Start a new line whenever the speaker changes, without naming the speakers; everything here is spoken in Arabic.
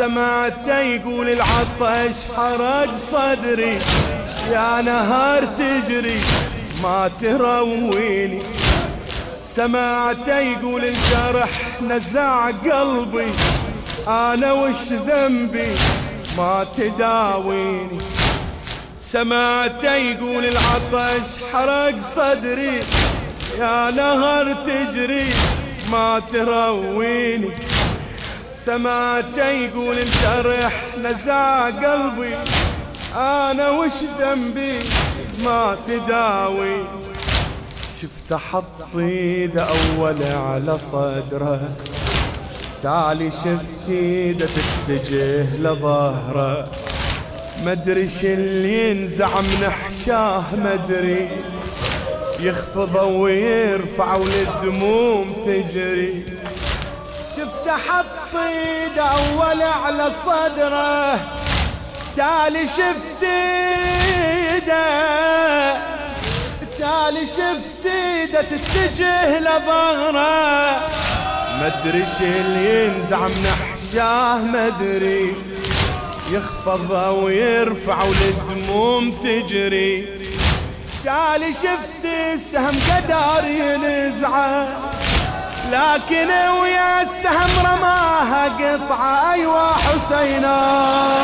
سمعت يقول العطش حرق صدري يا نهار تجري ما ترويني. سمعت يقول الجرح نزع قلبي أنا وش ذنبي؟ ما تداويني. سمعت يقول العطش حرق صدري يا نهر تجري ما ترويني. سمعت يقول الجرح نزع قلبي. أنا وش ذنبي؟ ما تداوي. شفت حط ايده أول على صدره. تالي شفت إيده تتجه لظهره. مدري اللي ينزع من حشاه مدري يخفضه ويرفع والدموم تجري شفت حط ايده أول على صدره تالي شفت إيده. تالي شفت إيده تتجه لظهره. مدري اللي ينزع من حشاه مدري يخفض ويرفع والدموم تجري. تالي شفت السهم قدر ينزعه. لكن ويا السهم رماها قطعة أيوة حسينا.